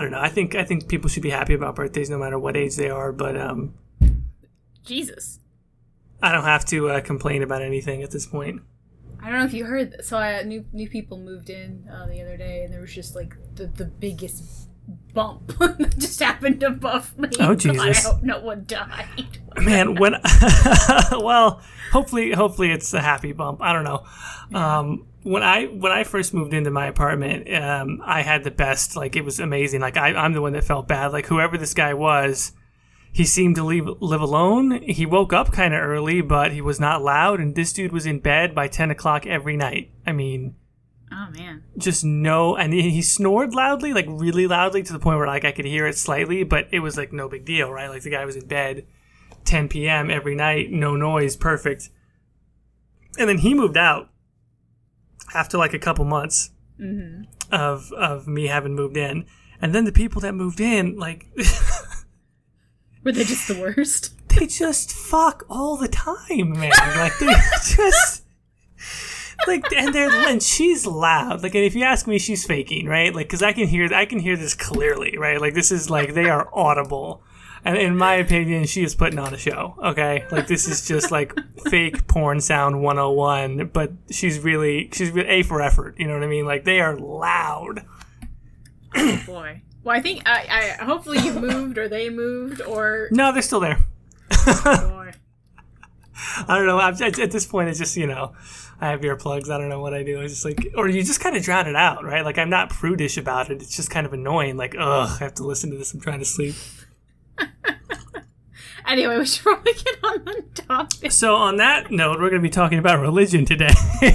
I don't know. I think I think people should be happy about birthdays no matter what age they are, but um, Jesus. I don't have to uh, complain about anything at this point. I don't know if you heard. So I new new people moved in uh, the other day, and there was just like the the biggest bump that just happened above me. Oh, Jesus. I hope no one died. Man, when well, hopefully hopefully it's a happy bump. I don't know. Um, when I when I first moved into my apartment, um, I had the best. Like it was amazing. Like I, I'm the one that felt bad. Like whoever this guy was, he seemed to leave, live alone. He woke up kind of early, but he was not loud. And this dude was in bed by ten o'clock every night. I mean, Oh man. just no. And he, he snored loudly, like really loudly, to the point where like I could hear it slightly, but it was like no big deal, right? Like the guy was in bed, 10 p.m. every night, no noise, perfect. And then he moved out after like a couple months mm-hmm. of of me having moved in, and then the people that moved in, like. Were they just the worst? they just fuck all the time, man. Like they just like and they're and she's loud. Like and if you ask me, she's faking, right? Like because I can hear I can hear this clearly, right? Like this is like they are audible. And in my opinion, she is putting on a show. Okay, like this is just like fake porn sound 101. But she's really she's a for effort. You know what I mean? Like they are loud. Oh, boy. Well, I think I, I hopefully you moved or they moved or No, they're still there. Oh, boy. I don't know. I'm, at, at this point, it's just you know, I have earplugs. I don't know what I do. It's just like, or you just kind of drown it out, right? Like I'm not prudish about it. It's just kind of annoying. Like, ugh, I have to listen to this. I'm trying to sleep. Anyway, we should probably get on the topic. So on that note, we're going to be talking about religion today.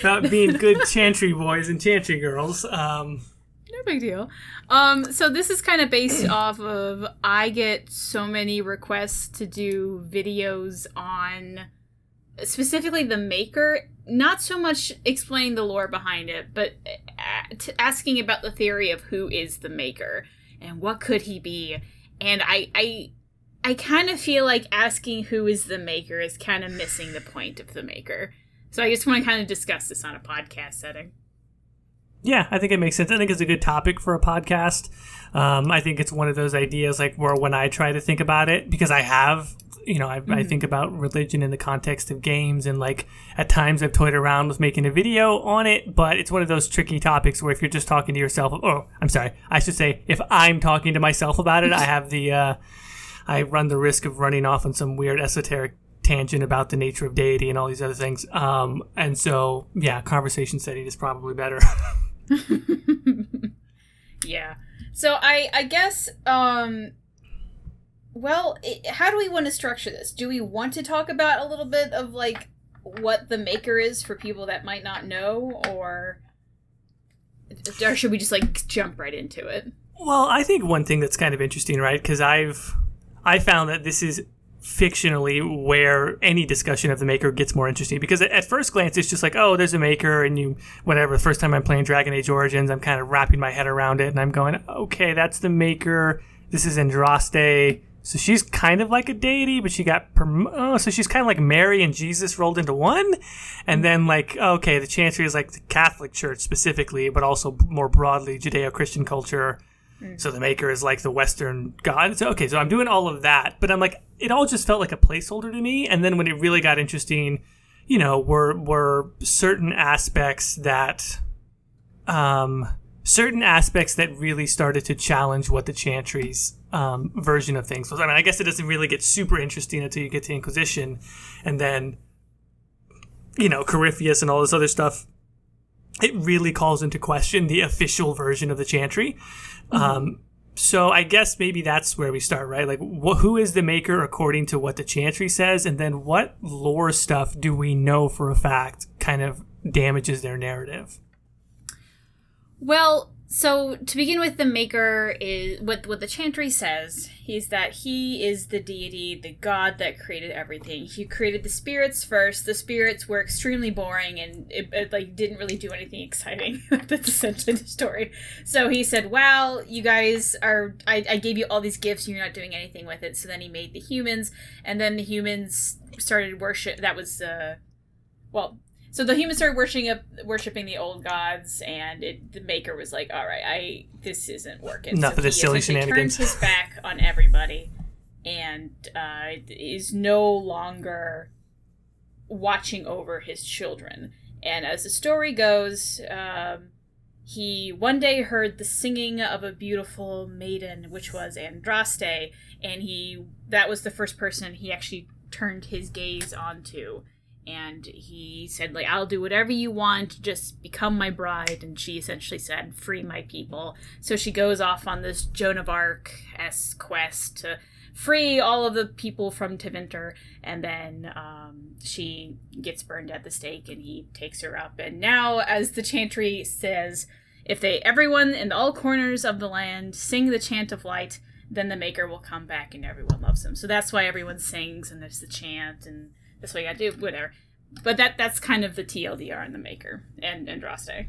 about being good chantry boys and chantry girls. Um, No big deal. Um, so this is kind of based off of I get so many requests to do videos on specifically the maker, not so much explaining the lore behind it, but uh, asking about the theory of who is the maker and what could he be. And I I I kind of feel like asking who is the maker is kind of missing the point of the maker. So I just want to kind of discuss this on a podcast setting. Yeah, I think it makes sense. I think it's a good topic for a podcast. Um, I think it's one of those ideas like where when I try to think about it, because I have, you know, I, I think about religion in the context of games, and like at times I've toyed around with making a video on it, but it's one of those tricky topics where if you're just talking to yourself, oh, I'm sorry, I should say if I'm talking to myself about it, I have the, uh, I run the risk of running off on some weird esoteric tangent about the nature of deity and all these other things. Um, and so, yeah, conversation setting is probably better. Yeah. So I I guess um well, i how do we want to structure this? Do we want to talk about a little bit of like what the maker is for people that might not know or or should we just like jump right into it? Well, I think one thing that's kind of interesting, right? Because I've I found that this is fictionally where any discussion of the maker gets more interesting because at- at first glance it's just like oh there's a maker and you whatever the first time i'm playing dragon age origins i'm kind of wrapping my head around it and i'm going okay that's the maker this is andraste so she's kind of like a deity but she got prom- oh so she's kind of like mary and jesus rolled into one and then like okay the chantry is like the catholic church specifically but also more broadly judeo-christian culture so the maker is like the Western god. So, okay, so I'm doing all of that, but I'm like, it all just felt like a placeholder to me. And then when it really got interesting, you know, were were certain aspects that, um, certain aspects that really started to challenge what the Chantry's um, version of things was. I mean, I guess it doesn't really get super interesting until you get to Inquisition, and then, you know, Corypheus and all this other stuff. It really calls into question the official version of the Chantry. Um, so I guess maybe that's where we start, right? Like, wh- who is the maker according to what the Chantry says, and then what lore stuff do we know for a fact kind of damages their narrative? Well, so to begin with, the Maker is what what the Chantry says is that he is the deity, the god that created everything. He created the spirits first. The spirits were extremely boring and it, it like didn't really do anything exciting. That's essentially the story. So he said, "Wow, you guys are. I, I gave you all these gifts, and you're not doing anything with it." So then he made the humans, and then the humans started worship. That was uh, well, so the humans started worshiping worshiping the old gods, and it, the maker was like, "All right, I this isn't working." Enough so of this silly shenanigans. Turns his back on everybody, and uh, is no longer watching over his children. And as the story goes, um, he one day heard the singing of a beautiful maiden, which was Andraste, and he that was the first person he actually turned his gaze onto. And he said, like, I'll do whatever you want, just become my bride. And she essentially said, free my people. So she goes off on this Joan of Arc esque quest to free all of the people from Tevinter, and then um, she gets burned at the stake, and he takes her up. And now, as the chantry says, if they everyone in all corners of the land sing the chant of light, then the Maker will come back, and everyone loves him. So that's why everyone sings, and there's the chant, and that's what you gotta do, whatever. But that that's kind of the TLDR in the Maker and Andraste.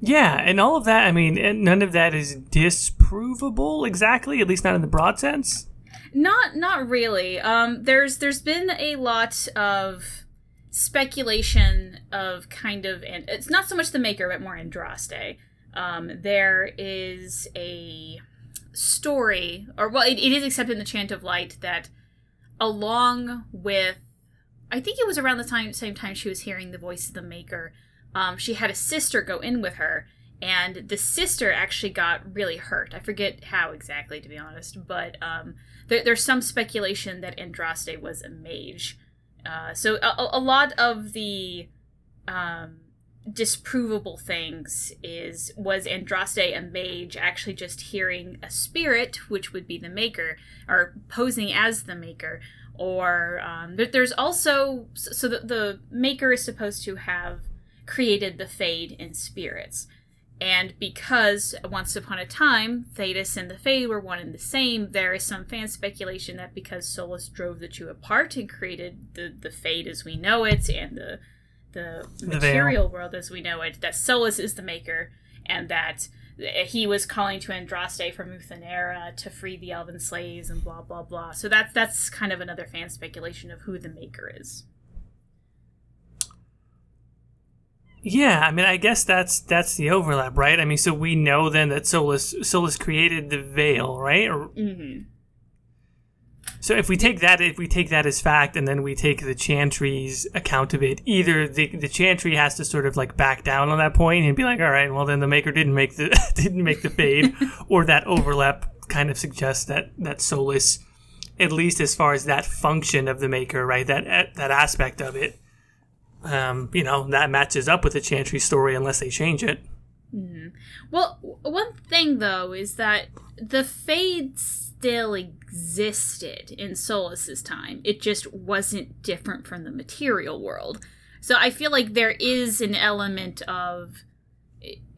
Yeah, and all of that, I mean, and none of that is disprovable exactly, at least not in the broad sense. Not not really. Um, there's there's been a lot of speculation of kind of and it's not so much the maker but more Andraste. Um, there is a story, or well, it, it is accepted in the Chant of Light that along with, I think it was around the time same time she was hearing the voice of the Maker. Um, she had a sister go in with her, and the sister actually got really hurt. I forget how exactly, to be honest, but um, there, there's some speculation that Andraste was a mage. Uh, so a, a lot of the um, disprovable things is was Andraste a mage actually just hearing a spirit, which would be the maker, or posing as the maker, or um, there's also so the, the maker is supposed to have created the Fade in spirits. And because once upon a time, Thedas and the Fade were one and the same, there is some fan speculation that because Solas drove the two apart and created the, the Fade as we know it and the the The material world as we know it, that Solas is the maker and that he was calling to Andraste from Uthenera to free the elven slaves and blah blah blah. So that's that's kind of another fan speculation of who the maker is. Yeah, I mean, I guess that's that's the overlap, right? I mean, so we know then that Solas Solas created the veil, right? Or, Mm-hmm. So if we take that if we take that as fact, and then we take the Chantry's account of it, either the the Chantry has to sort of like back down on that point and be like, all right, well then the Maker didn't make the didn't make the fade, or that overlap kind of suggests that that Solas, at least as far as that function of the Maker, right? That that aspect of it. Um, you know that matches up with the Chantry story unless they change it. Well, one thing though is that the Fade still existed in Solas's time. It just wasn't different from the material world. So I feel like there is an element of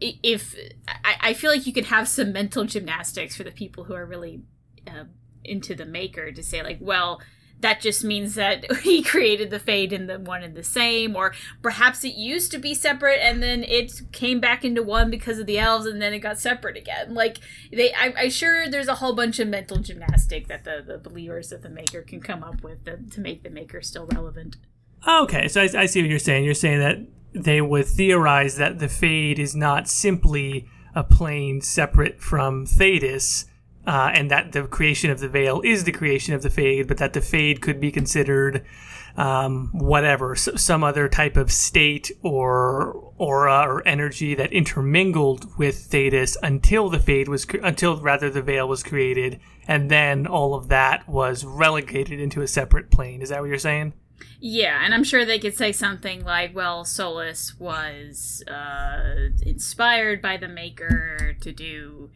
if I, I feel like you could have some mental gymnastics for the people who are really uh, into the maker to say like, well, that just means that he created the fade in the one and the same, or perhaps it used to be separate and then it came back into one because of the elves and then it got separate again. Like they, I, I'm sure there's a whole bunch of mental gymnastic that the, the believers of the maker can come up with to, to make the maker still relevant. Okay, so I, I see what you're saying. You're saying that they would theorize that the Fade is not simply a plane separate from Thedas, uh, and that the creation of the Veil is the creation of the Fade, but that the Fade could be considered um, whatever, s some other type of state or aura or energy that intermingled with Thedas until the Fade was, until rather the Veil was created, and then all of that was relegated into a separate plane. Is that what you're saying? Yeah, and I'm sure they could say something like, well, Solas was uh, inspired by the Maker to do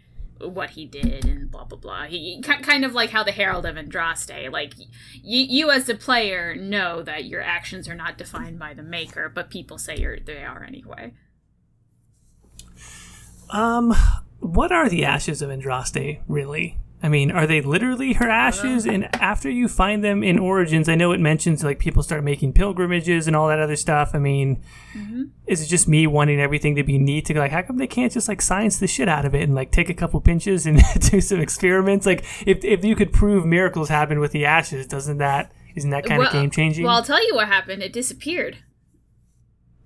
what he did and blah blah blah. He, kind of like how the Herald of Andraste, like y- you as a player know that your actions are not defined by the Maker, but people say you're, they are anyway. Um, what are the ashes of Andraste really? I mean, are they literally her ashes? And after you find them in Origins, I know it mentions like people start making pilgrimages and all that other stuff. I mean, mm-hmm. is it just me wanting everything to be neat? To go like, how come they can't just like science the shit out of it and like take a couple pinches and do some experiments? Like, if if you could prove miracles happen with the ashes, doesn't that Isn't that kind Well- of game changing? Well, I'll tell you what happened. It disappeared.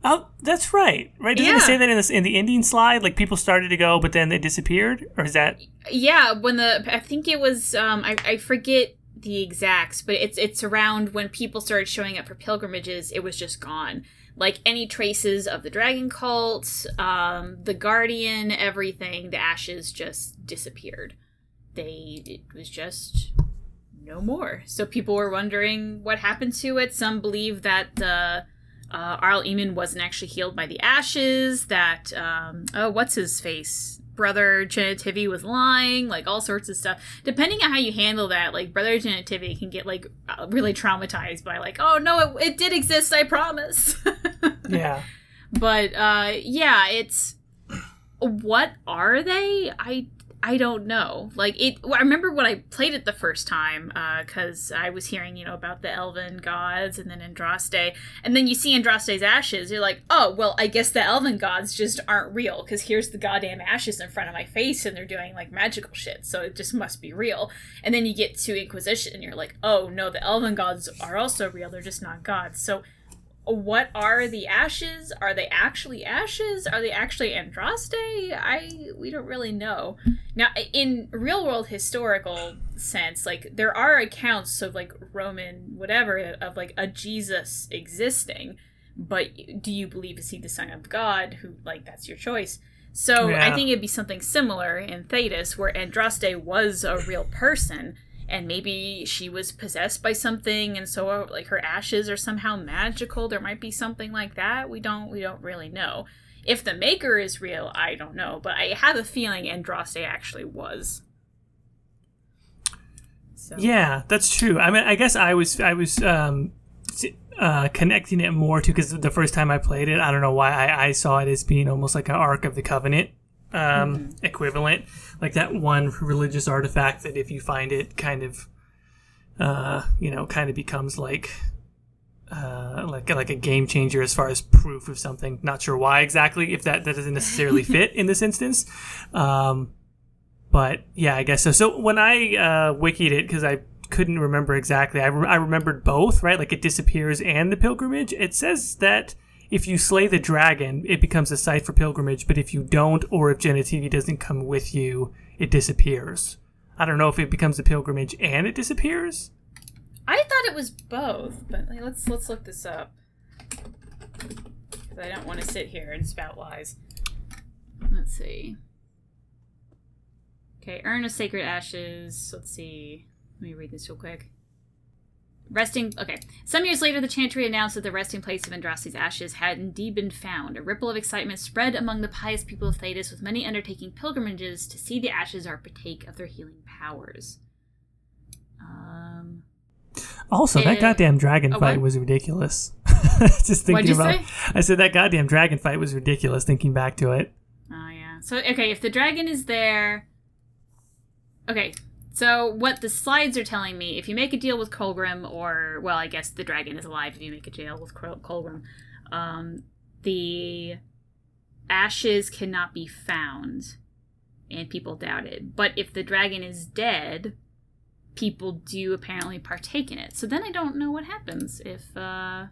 Oh, that's right. Right? Didn't Yeah. it say that in the in the ending slide? Like people started to go, but then they disappeared, or is that? Yeah, when the I think it was um I, I forget the exacts, but it's it's around when people started showing up for pilgrimages, it was just gone. Like any traces of the dragon cult, um, the guardian, everything, the ashes just disappeared. They it was just no more. So people were wondering what happened to it. Some believe that the uh, Arl Eamon wasn't actually healed by the ashes. That um, oh, what's his face? Brother Genitivi was lying, like all sorts of stuff. Depending on how you handle that, like Brother Genitivi can get like uh, really traumatized by like, oh no, it, it did exist, I promise. Yeah. but uh, yeah, it's what are they? I I don't know. Like it. I remember when I played it the first time uh, because I was hearing you know about the elven gods and then Andraste, and then you see Andraste's ashes. You're like, oh well, I guess the elven gods just aren't real because here's the goddamn ashes in front of my face and they're doing like magical shit. So it just must be real. And then you get to Inquisition and you're like, oh no, the elven gods are also real. They're just not gods. So what are the ashes? Are they actually ashes? Are they actually Andraste? I we don't really know. Now, in real world historical sense, like there are accounts of like Roman whatever of like a Jesus existing, but do you believe is he the son of God? Who like that's your choice. So I think it'd be something similar in Thedas, where Andraste was a real person, and maybe she was possessed by something and so like her ashes are somehow magical. There might be something like that. We don't we don't really know. If the maker is real i don't know but i have a feeling andraste actually was. So. Yeah, that's true. I mean, I guess I was I was um, uh, connecting it more to because the first time I played it, I don't know why I, I saw it as being almost like an Ark of the Covenant um, equivalent, like that one religious artifact that if you find it, kind of, uh, you know, kind of becomes like. Uh, like like a game changer as far as proof of something. Not sure why exactly. If that, that doesn't necessarily fit in this instance, um, but yeah, I guess so. So when I uh, wikied it, because I couldn't remember exactly, I, re- I remembered both, right? Like it disappears and the pilgrimage. It says that if you slay the dragon, it becomes a site for pilgrimage, but if you don't, or if Genitivi doesn't come with you, it disappears. I don't know if it becomes a pilgrimage and it disappears. i thought it was both but let's let's look this up. Because i don't want to sit here and spout lies let's see Okay, Urn of Sacred Ashes. Let's see. Let me read this real quick. Resting. Okay. Some years later, the Chantry announced that the resting place of Andraste's ashes had indeed been found. A ripple of excitement spread among the pious people of Thedas, with many undertaking pilgrimages to see the ashes or partake of their healing powers. Um, Also, that Uh, goddamn dragon oh, fight what? was ridiculous. Just thinking about. say? I said that goddamn dragon fight was ridiculous. Thinking back to it. Oh yeah. So okay, if the dragon is there, okay. So what the slides are telling me, if you make a deal with Kolgrim, or well, I guess the dragon is alive if you make a deal with Col- Kolgrim, um, the ashes cannot be found, and people doubt it. But if the dragon is dead, people do apparently partake in it. So then I don't know what happens if uh,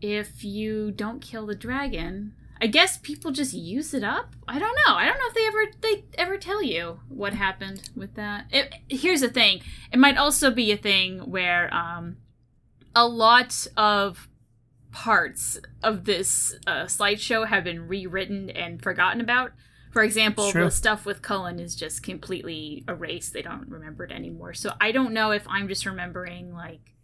if you don't kill the dragon. I guess people just use it up. I don't know. I don't know if they ever they ever tell you what happened with that. It, here's the thing. It might also be a thing where um, a lot of parts of this uh, slideshow have been rewritten and forgotten about. For example, Sure. the stuff with Cullen is just completely erased. They don't remember it anymore. So I don't know if I'm just remembering like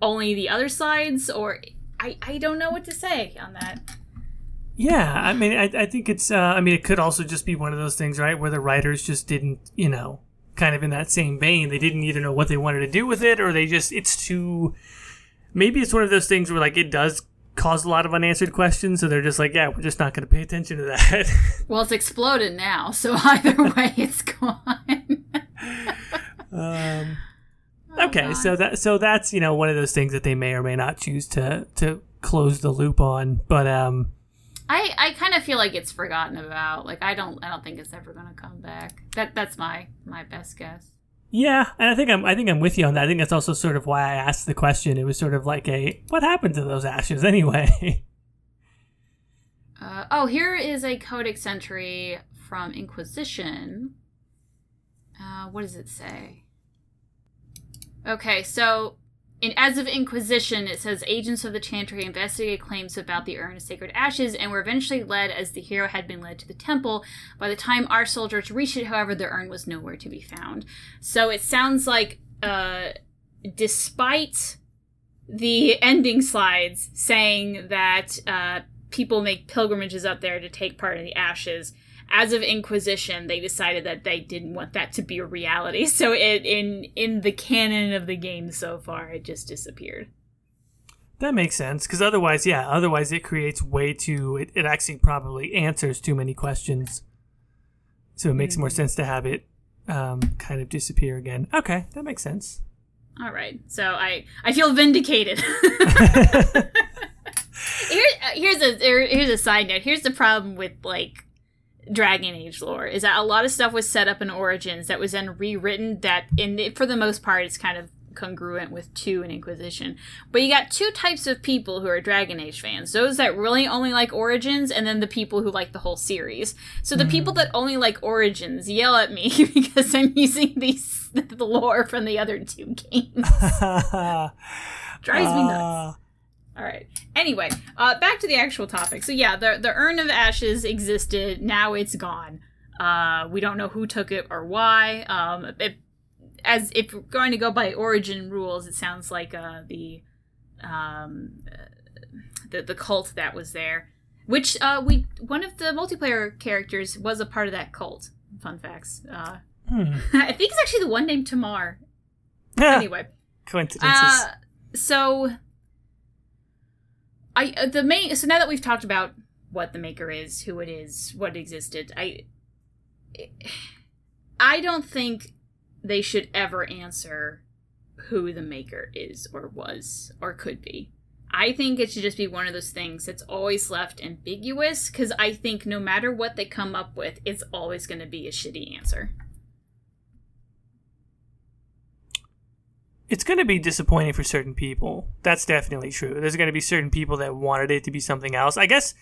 only the other slides or I, I don't know what to say on that. Yeah, I mean, I, I think it's. Uh, I mean, it could also just be one of those things, right, where the writers just didn't, you know, kind of in that same vein. They didn't either know what they wanted to do with it, or they just it's too. Maybe it's one of those things where like it does cause a lot of unanswered questions, so they're just like, yeah, we're just not going to pay attention to that. Well, it's exploded now, so either way, it's gone. um, Oh, okay, God. so that so that's you know one of those things that they may or may not choose to to close the loop on, but um. I, I kind of feel like it's forgotten about. Like I don't I don't think it's ever gonna come back. That that's my my best guess. Yeah, and I think I'm I think I'm with you on that. I think that's also sort of why I asked the question. It was sort of like a what happened to those ashes anyway? uh, oh, here is a codex entry from Inquisition. Uh, what does it say? Okay, so in As of Inquisition, it says agents of the Chantry investigated claims about the urn of sacred ashes and were eventually led as the hero had been led to the temple. By the time our soldiers reached it, however, the urn was nowhere to be found. So it sounds like, uh, despite the ending slides saying that uh, people make pilgrimages up there to take part in the ashes, as of Inquisition, they decided that they didn't want that to be a reality. So it in in the canon of the game so far, it just disappeared. That makes sense because otherwise, yeah, otherwise it creates way too. It, it actually probably answers too many questions. So it makes mm-hmm. more sense to have it um, kind of disappear again. Okay, that makes sense. All right, so I I feel vindicated. Here, uh, here's a here's a side note. Here's the problem with like Dragon Age lore is that a lot of stuff was set up in Origins that was then rewritten. That in for the most part, it's kind of congruent with two and Inquisition. But you got two types of people who are Dragon Age fans: those that really only like Origins, and then the people who like the whole series. So the mm. people that only like Origins yell at me because I'm using these the lore from the other two games. Drives uh, me nuts. All right. Anyway, uh, back to the actual topic. So yeah, the the urn of ashes existed. Now it's gone. Uh, we don't know who took it or why. Um, it, as if we're going to go by origin rules, it sounds like uh, the um, the the cult that was there, which uh, we one of the multiplayer characters was a part of that cult. Fun facts. Uh, hmm. I think it's actually the one named Tamar. Anyway, coincidences. Uh, so I uh, the main so now that we've talked about what the maker is, who it is, what existed, I I don't think they should ever answer who the maker is or was or could be. I think it should just be one of those things that's always left ambiguous because I think no matter what they come up with, it's always going to be a shitty answer. It's going to be disappointing for certain people. That's definitely true. There's going to be certain people that wanted it to be something else. I guess.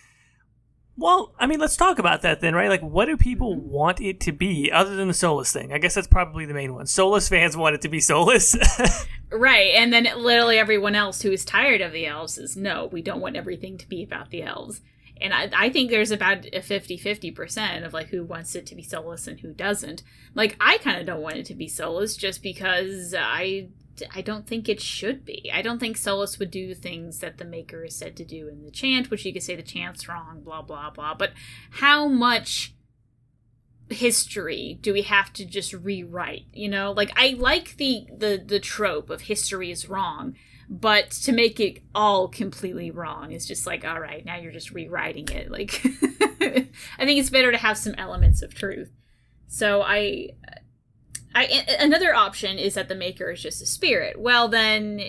Well, I mean, let's talk about that then, right? Like, what do people mm-hmm. want it to be other than the Solas thing? I guess that's probably the main one. Solas fans want it to be Solas. right. And then literally everyone else who is tired of the elves is no, we don't want everything to be about the elves. And I, I think there's about a 50 50% of like who wants it to be Solas and who doesn't. Like, I kind of don't want it to be Solas just because I I don't think it should be. I don't think Solas would do things that the Maker is said to do in the chant, which you could say the chant's wrong, blah blah blah. But how much history do we have to just rewrite? You know, like I like the the the trope of history is wrong, but to make it all completely wrong is just like all right, now you're just rewriting it. Like I think it's better to have some elements of truth. So I I, another option is that the maker is just a spirit. Well, then,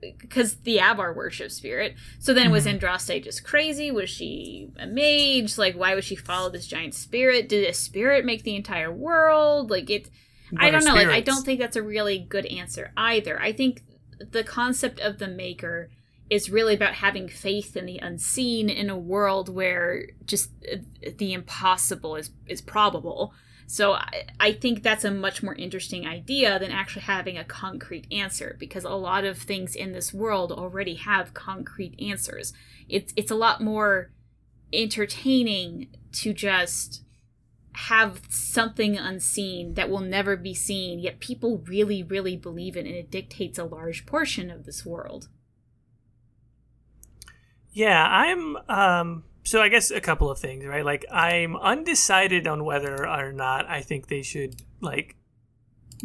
because the Avar worship spirit. So then, mm-hmm. was Andraste just crazy? Was she a mage? Like, why would she follow this giant spirit? Did a spirit make the entire world? Like, it. What I don't know. Like, I don't think that's a really good answer either. I think the concept of the maker is really about having faith in the unseen in a world where just uh, the impossible is is probable. So I, I think that's a much more interesting idea than actually having a concrete answer because a lot of things in this world already have concrete answers. It's it's a lot more entertaining to just have something unseen that will never be seen, yet people really, really believe it, and it dictates a large portion of this world. Yeah, I'm um, so I guess a couple of things, right? Like I'm undecided on whether or not I think they should like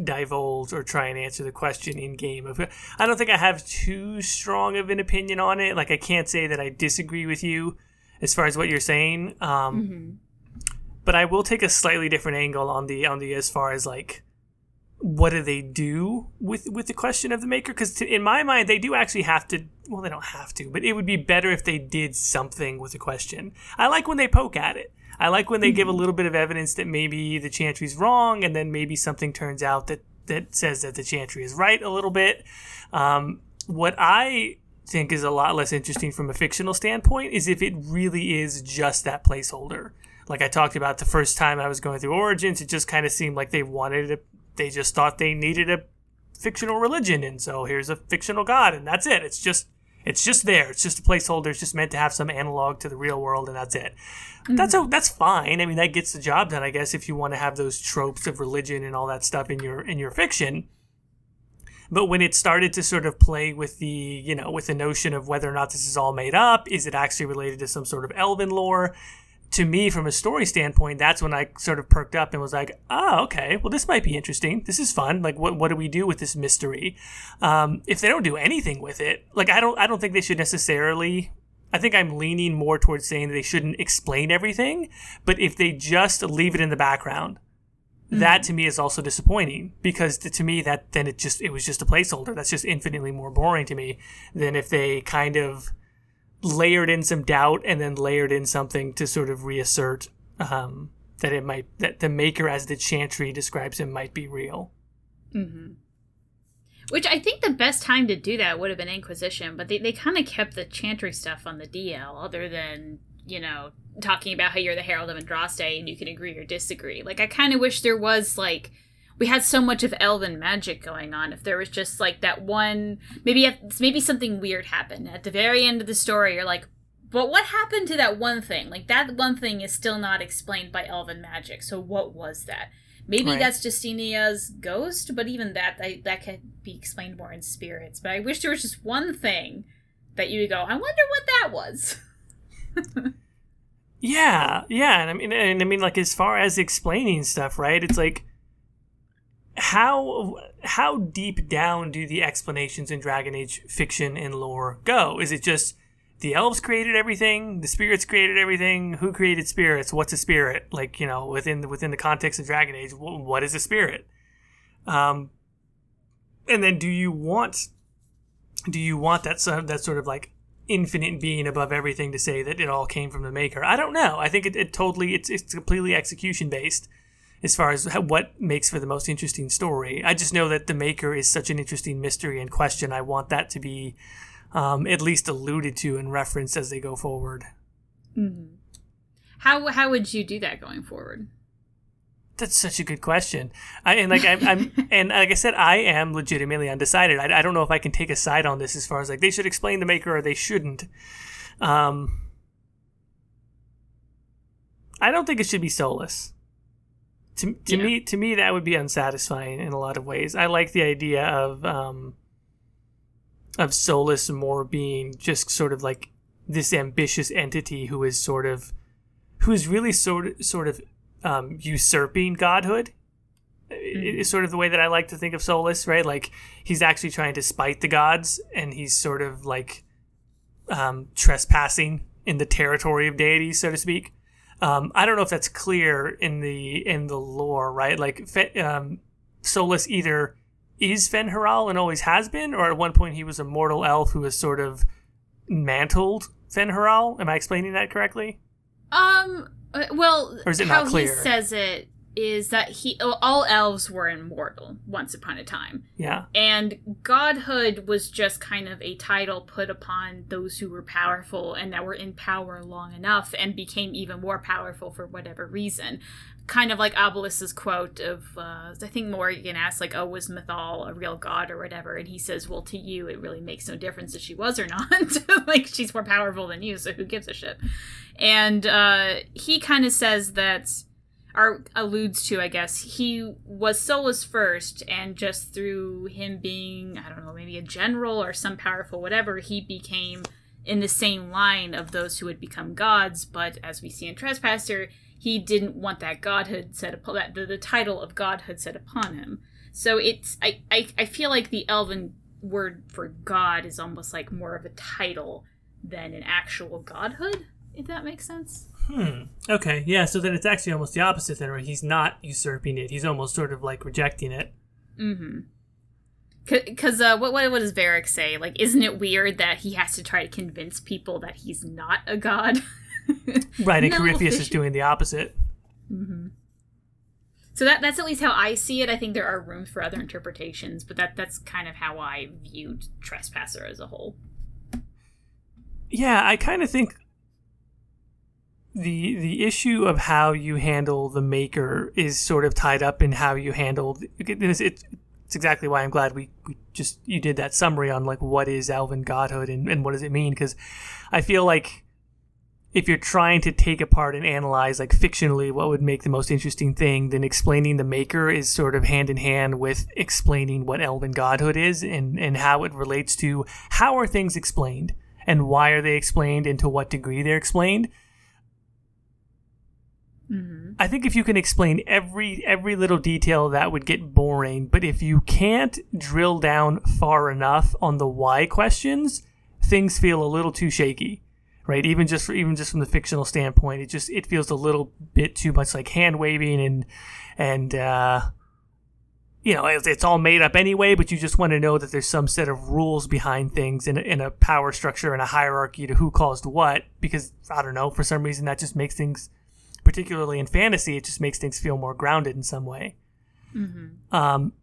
divulge or try and answer the question in game. I don't think I have too strong of an opinion on it. Like I can't say that I disagree with you as far as what you're saying. Um, mm-hmm. But I will take a slightly different angle on the on the as far as like what do they do with with the question of the maker because in my mind they do actually have to well they don't have to but it would be better if they did something with the question i like when they poke at it i like when they mm-hmm. give a mm-hmm. little bit of evidence that maybe the chantry's wrong and then maybe something turns out that that says that the Chantry is right a little bit. Um, what I think is a lot less interesting from a fictional standpoint is if it really is just that placeholder. Like I talked about the first time I was going through Origins, it just kind of seemed like they wanted it. They just thought they needed a fictional religion, and so here's a fictional god, and that's it. It's just it's just there. It's just a placeholder. It's just meant to have some analog to the real world, and that's it. Mm-hmm. That's a, that's fine. I mean, that gets the job done, I guess. If you want to have those tropes of religion and all that stuff in your in your fiction, but when it started to sort of play with the you know with the notion of whether or not this is all made up, is it actually related to some sort of elven lore? To me, from a story standpoint, that's when I sort of perked up and was like, oh, okay, well, this might be interesting. This is fun. Like, what, what do we do with this mystery? Um, if they don't do anything with it, like, I don't, I don't think they should necessarily. I think I'm leaning more towards saying that they shouldn't explain everything, but if they just leave it in the background, mm-hmm. that to me is also disappointing because to me that then it just it was just a placeholder. That's just infinitely more boring to me than if they kind of layered in some doubt and then layered in something to sort of reassert um, that it might that the maker as the chantry describes him might be real mm-hmm. which i think the best time to do that would have been inquisition but they, they kind of kept the chantry stuff on the dl other than you know talking about how you're the herald of andraste and you can agree or disagree like i kind of wish there was like we had so much of elven magic going on. If there was just like that one, maybe maybe something weird happened at the very end of the story. You're like, but what happened to that one thing? Like that one thing is still not explained by elven magic. So what was that? Maybe right. that's Justinia's ghost, but even that I, that could be explained more in spirits. But I wish there was just one thing that you would go, I wonder what that was. yeah, yeah, and I mean, and I mean, like as far as explaining stuff, right? It's like how how deep down do the explanations in Dragon Age fiction and lore go? Is it just the elves created everything, the spirits created everything? Who created spirits? What's a spirit? Like you know, within the, within the context of Dragon Age, what is a spirit? Um, and then do you want do you want that sort of, that sort of like infinite being above everything to say that it all came from the maker? I don't know. I think it, it totally it's it's completely execution based as far as what makes for the most interesting story. I just know that the maker is such an interesting mystery and question. I want that to be um, at least alluded to and referenced as they go forward. Mm-hmm. How how would you do that going forward? That's such a good question. I, and like I'm, I'm, and like I said, I am legitimately undecided. I, I don't know if I can take a side on this as far as like they should explain the maker or they shouldn't. Um, I don't think it should be Solas to, to yeah. me to me that would be unsatisfying in a lot of ways. I like the idea of um, of Solas more being just sort of like this ambitious entity who is sort of who is really sort of sort of um, usurping godhood. Mm-hmm. Is sort of the way that I like to think of solas right? Like he's actually trying to spite the gods, and he's sort of like um, trespassing in the territory of deities, so to speak. Um, I don't know if that's clear in the in the lore, right? Like um, Solas either is Fen'Harel and always has been, or at one point he was a mortal elf who has sort of mantled Fen'Harel. Am I explaining that correctly? Um. Uh, well, or is it how he says it is that he all elves were immortal once upon a time. Yeah. And godhood was just kind of a title put upon those who were powerful and that were in power long enough and became even more powerful for whatever reason. Kind of like Abelas's quote of uh, I think Morrigan asks like, "Oh, was Mythal a real god or whatever?" And he says, "Well, to you, it really makes no difference if she was or not. like, she's more powerful than you, so who gives a shit?" And uh, he kind of says that or alludes to, I guess, he was Solas first, and just through him being, I don't know, maybe a general or some powerful whatever, he became in the same line of those who would become gods. But as we see in Trespasser, he didn't want that godhood set upon that the, the title of godhood set upon him. So it's I, I I feel like the elven word for god is almost like more of a title than an actual godhood, if that makes sense. Hmm. Okay. Yeah. So then it's actually almost the opposite then, right? He's not usurping it. He's almost sort of like rejecting it. Mm-hmm. Because uh, what, what what does Varric say? Like, isn't it weird that he has to try to convince people that he's not a god? right, and no Corypheus is doing the opposite. Mm-hmm. So that that's at least how I see it. I think there are rooms for other interpretations, but that that's kind of how I viewed Trespasser as a whole. Yeah, I kind of think the the issue of how you handle the maker is sort of tied up in how you handle it's, it's, exactly why I'm glad we, we just you did that summary on like what is elven godhood and, and what does it mean? Because I feel like if you're trying to take apart and analyze like fictionally what would make the most interesting thing then explaining the maker is sort of hand in hand with explaining what elven godhood is and and how it relates to how are things explained and why are they explained and to what degree they're explained Mm-hmm. I think if you can explain every every little detail, that would get boring. But if you can't drill down far enough on the why questions, things feel a little too shaky, right? Even just for, even just from the fictional standpoint, it just it feels a little bit too much like hand waving and and uh, you know it's, it's all made up anyway. But you just want to know that there's some set of rules behind things in a, in a power structure and a hierarchy to who caused what. Because I don't know, for some reason that just makes things particularly in fantasy, it just makes things feel more grounded in some way. Mm-hmm. Um,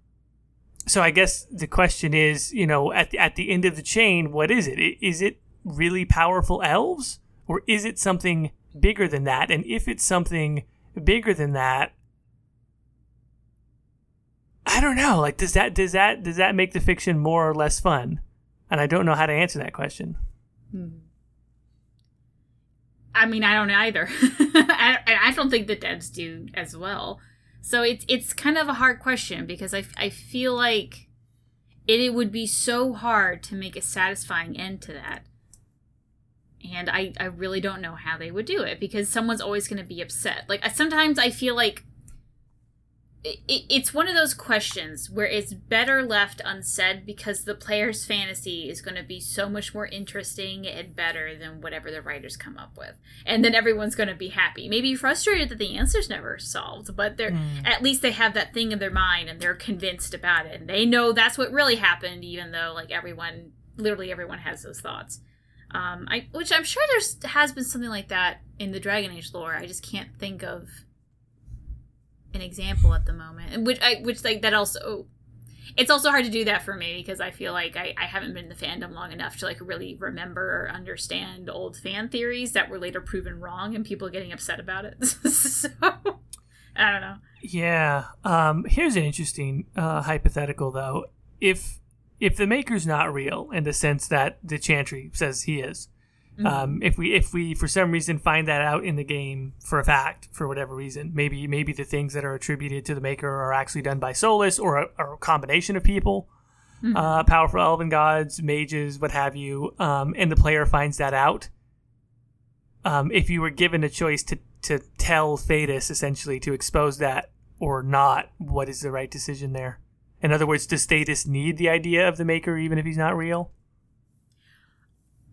so I guess the question is, you know, at the, at the end of the chain, what is it? Is it really powerful elves, or is it something bigger than that? And if it's something bigger than that, I don't know. Like, does that does that does that make the fiction more or less fun? And I don't know how to answer that question. Mm-hmm. I mean, I don't either. I, I don't think the devs do as well. So it's it's kind of a hard question because I, I feel like it, it would be so hard to make a satisfying end to that. And I, I really don't know how they would do it because someone's always going to be upset. Like, sometimes I feel like it, it's one of those questions where it's better left unsaid because the player's fantasy is going to be so much more interesting and better than whatever the writers come up with. And then everyone's going to be happy. Maybe frustrated that the answer's never solved but they're Mm. at least they have that thing in their mind and they're convinced about it. And they know that's what really happened even though like everyone literally everyone has those thoughts. Um, I, which i'm sure there's has been something like that in the dragon age lore. I just can't think of an example at the moment which i which like that also it's also hard to do that for me because i feel like I, I haven't been in the fandom long enough to like really remember or understand old fan theories that were later proven wrong and people getting upset about it so i don't know Yeah. Um, here's an interesting uh, hypothetical, though. If if the maker's not real in the sense that the Chantry says he is, um, if we if we for some reason find that out in the game for a fact for whatever reason, maybe maybe the things that are attributed to the maker are actually done by Solas or a, or a combination of people, uh, powerful elven gods, mages, what have you, um, and the player finds that out. Um, if you were given a choice to to tell Thedas essentially to expose that or not, what is the right decision there? In other words, does Thedas need the idea of the maker even if he's not real?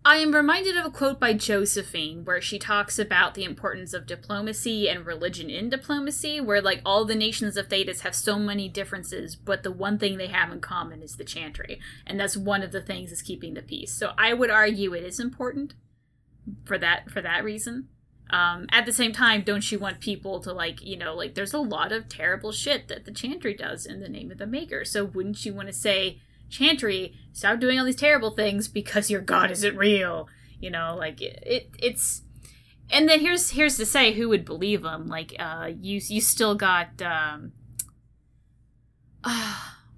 I am reminded of a quote by Josephine where she talks about the importance of diplomacy and religion in diplomacy, where like all the nations of Thedas have so many differences, but the one thing they have in common is the chantry, and that's one of the things is keeping the peace. So I would argue it is important for that for that reason. Um, at the same time, don't you want people to like you know like there's a lot of terrible shit that the chantry does in the name of the maker. So wouldn't you want to say? Chantry, stop doing all these terrible things because your god isn't real. You know, like it, it it's and then here's here's to say who would believe them. Like uh you you still got um uh,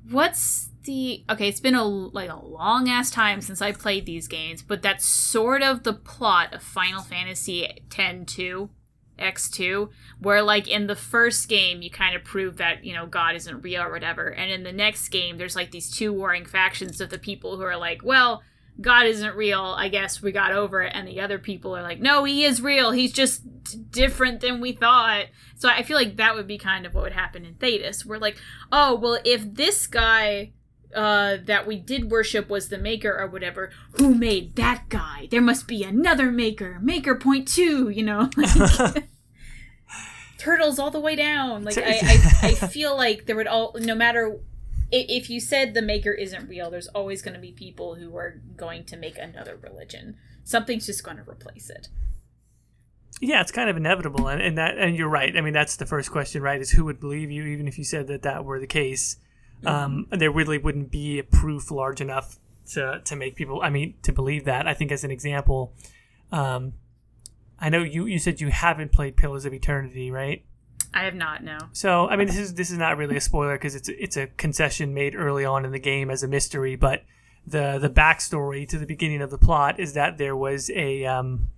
what's the okay, it's been a like a long ass time since I played these games, but that's sort of the plot of Final Fantasy X 2 X2, where like in the first game you kind of prove that, you know, God isn't real or whatever. And in the next game there's like these two warring factions of the people who are like, well, God isn't real. I guess we got over it. And the other people are like, no, he is real. He's just different than we thought. So I feel like that would be kind of what would happen in Thedas. We're like, oh, well, if this guy uh, that we did worship was the maker or whatever, who made that guy? There must be another maker. Maker point two, you know? Like, turtles all the way down. Like, I, I, I feel like there would all, no matter if you said the maker isn't real, there's always going to be people who are going to make another religion. Something's just going to replace it. Yeah, it's kind of inevitable, and, and that and you're right. I mean, that's the first question, right? Is who would believe you, even if you said that that were the case? Um, there really wouldn't be a proof large enough to to make people. I mean, to believe that. I think as an example, um, I know you you said you haven't played Pillars of Eternity, right? I have not. No. So I mean, this is this is not really a spoiler because it's it's a concession made early on in the game as a mystery, but the the backstory to the beginning of the plot is that there was a um,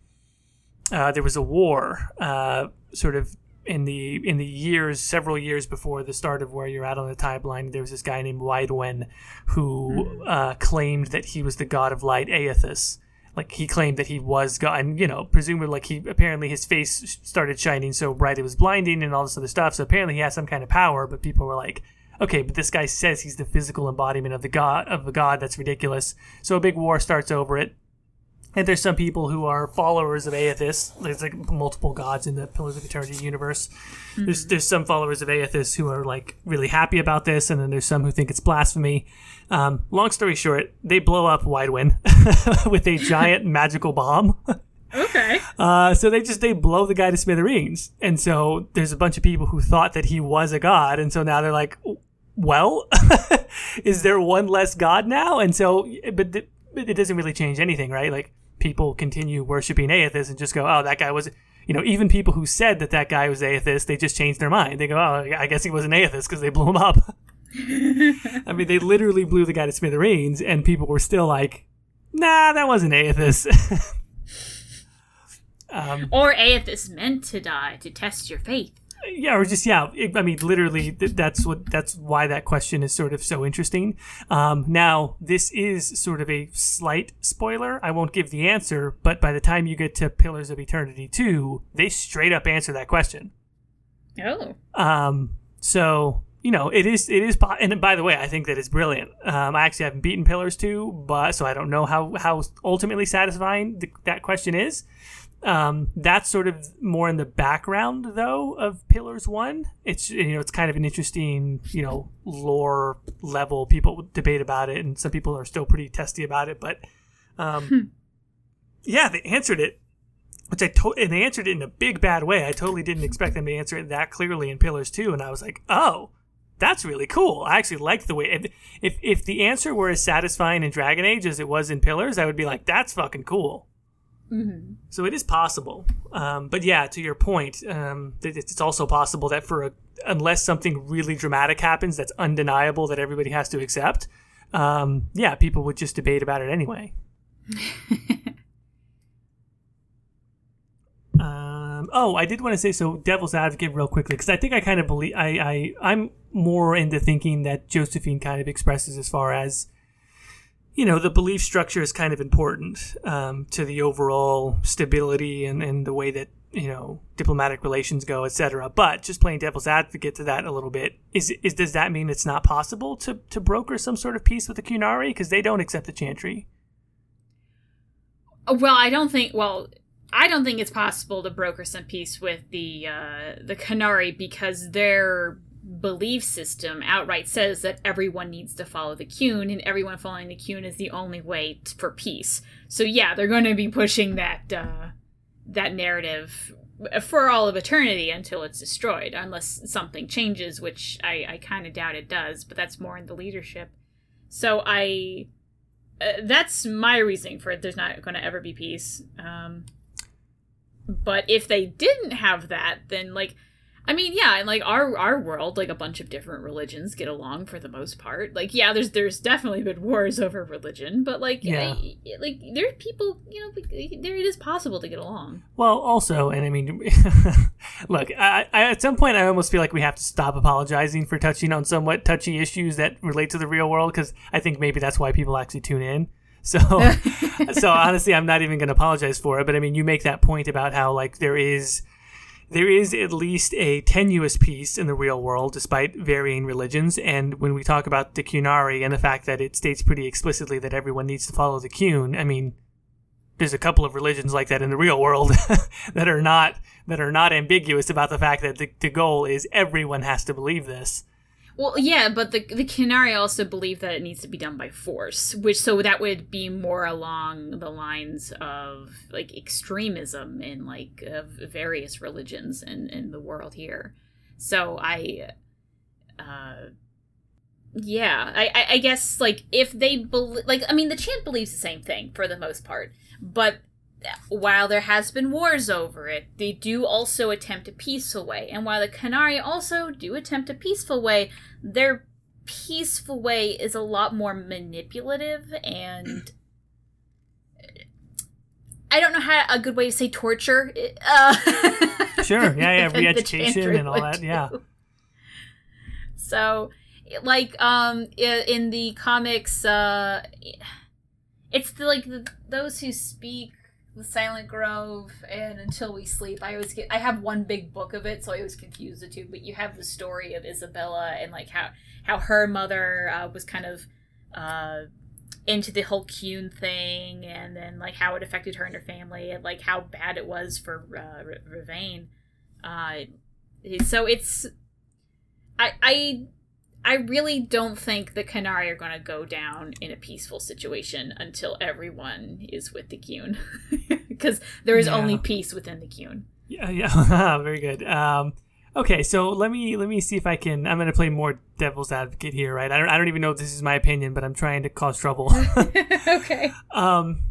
uh, there was a war, uh, sort of in the in the years, several years before the start of where you're at on the timeline. There was this guy named Waidwen who uh, claimed that he was the god of light, Eothas. Like he claimed that he was God, and you know, presumably, like he apparently his face started shining so bright it was blinding, and all this other stuff. So apparently, he has some kind of power. But people were like, okay, but this guy says he's the physical embodiment of the god of the god. That's ridiculous. So a big war starts over it. And there's some people who are followers of Eothas. There's like multiple gods in the Pillars of Eternity universe. There's there's some followers of Eothas who are like really happy about this, and then there's some who think it's blasphemy. Um, long story short, they blow up Waidwen with a giant magical bomb. Okay. Uh, so they just they blow the guy to smithereens, and so there's a bunch of people who thought that he was a god, and so now they're like, well, is there one less god now? And so, but th- but it doesn't really change anything, right? Like people continue worshiping Eothas and just go, oh, that guy was. You know, even people who said that that guy was Eothas, they just changed their mind. They go, oh, I guess he was an Eothas because they blew him up. I mean, they literally blew the guy to smithereens, and people were still like, nah, that wasn't Eothas. um, Or Eothas meant to die to test your faith. Yeah, or just yeah. It, I mean, literally, th- that's what that's why that question is sort of so interesting. Um, now, this is sort of a slight spoiler. I won't give the answer, but by the time you get to Pillars of Eternity two, they straight up answer that question. Oh. Um, so you know, it is it is. po- And by the way, I think that it's brilliant. Um, I actually haven't beaten Pillars two, but so I don't know how how ultimately satisfying th- that question is. Um, that's sort of more in the background though of Pillars One. It's you know it's kind of an interesting you know lore level. People debate about it, and some people are still pretty testy about it. But um, yeah, they answered it, which I to- and they answered it in a big bad way. I totally didn't expect them to answer it that clearly in Pillars Two, and I was like, oh. That's really cool. I actually liked the way. If, if if the answer were as satisfying in Dragon Age as it was in Pillars, I would be like, "That's fucking cool." So it is possible. Um, but yeah, to your point, um, it's also possible that for a, unless something really dramatic happens that's undeniable that everybody has to accept, um, yeah, people would just debate about it anyway. um, oh, I did want to say so. Devil's advocate, real quickly, because I think I kind of believe I, I I'm more into thinking that Josephine kind of expresses as far as you know, the belief structure is kind of important um, to the overall stability and, and the way that, you know, diplomatic relations go, etc. But just playing devil's advocate to that a little bit, is, is does that mean it's not possible to, to broker some sort of peace with the Qunari? Because they don't accept the Chantry. Well, I don't think. Well, I don't think it's possible to broker some peace with the uh, the Qunari because their belief system outright says that everyone needs to follow the Qun, and everyone following the Qun is the only way t- for peace. So yeah, they're going to be pushing that uh, that narrative for all of eternity until it's destroyed, unless something changes, which I, I kind of doubt it does. But that's more in the leadership. So I uh, that's my reasoning for it. There's not going to ever be peace. Um, but if they didn't have that, then like, I mean, yeah, and like our our world, like a bunch of different religions get along for the most part. Like, yeah, there's there's definitely been wars over religion, but like, Yeah. I- like there's people, you know, there it is possible to get along. Well, also, and I mean, look, I, I, at some point, I almost feel like we have to stop apologizing for touching on somewhat touchy issues that relate to the real world because I think maybe that's why people actually tune in. So, so honestly, I'm not even going to apologize for it. But I mean, you make that point about how like there is, there is at least a tenuous peace in the real world despite varying religions. And when we talk about the Qunari and the fact that it states pretty explicitly that everyone needs to follow the Qun, I mean, there's a couple of religions like that in the real world that are not that are not ambiguous about the fact that the, the goal is everyone has to believe this. Well, yeah, but the the Qunari also believe that it needs to be done by force, which so that would be more along the lines of like extremism in like of various religions in in the world here. So I, uh, yeah, I I, I guess like if they believe like I mean the chant believes the same thing for the most part, but while there has been wars over it, they do also attempt a peaceful way. And while the Qunari also do attempt a peaceful way, their peaceful way is a lot more manipulative and I don't know how a good way to say torture. Uh, sure, yeah, yeah, re-education and all that, do. yeah. So, like, um, in the comics, uh, it's the, like the, those who speak the Silent Grove and Until We Sleep. I always get I have one big book of it, so I always confuse the two. But you have the story of Isabela and like how how her mother uh, was kind of uh, into the whole Qun thing, and then like how it affected her and her family, and like how bad it was for uh, Rivain. Uh, so it's I I I really don't think the Qunari are going to go down in a peaceful situation until everyone is with the Qun, because there is yeah. only peace within the Qun. Yeah, yeah, very good. Um, okay, so let me let me see if I can. I'm going to play more devil's advocate here, right? I don't I don't even know if this is my opinion, but I'm trying to cause trouble. okay. Um,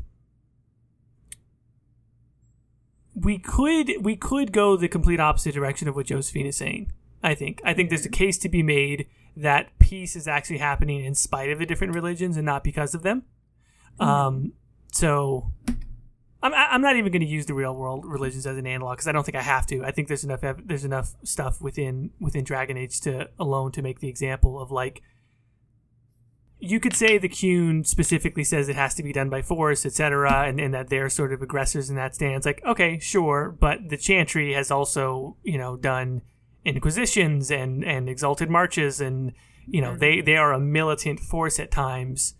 we could we could go the complete opposite direction of what Josephine is saying. I think I think there's a case to be made that peace is actually happening in spite of the different religions and not because of them. Mm-hmm. Um, so I'm I'm not even going to use the real world religions as an analog because I don't think I have to. I think there's enough there's enough stuff within within Dragon Age to alone to make the example of like you could say the Qun specifically says it has to be done by force, etc., and, and that they're sort of aggressors in that stance. Like, okay, sure, but the Chantry has also, you know, done inquisitions and and exalted marches and you know they they are a militant force at times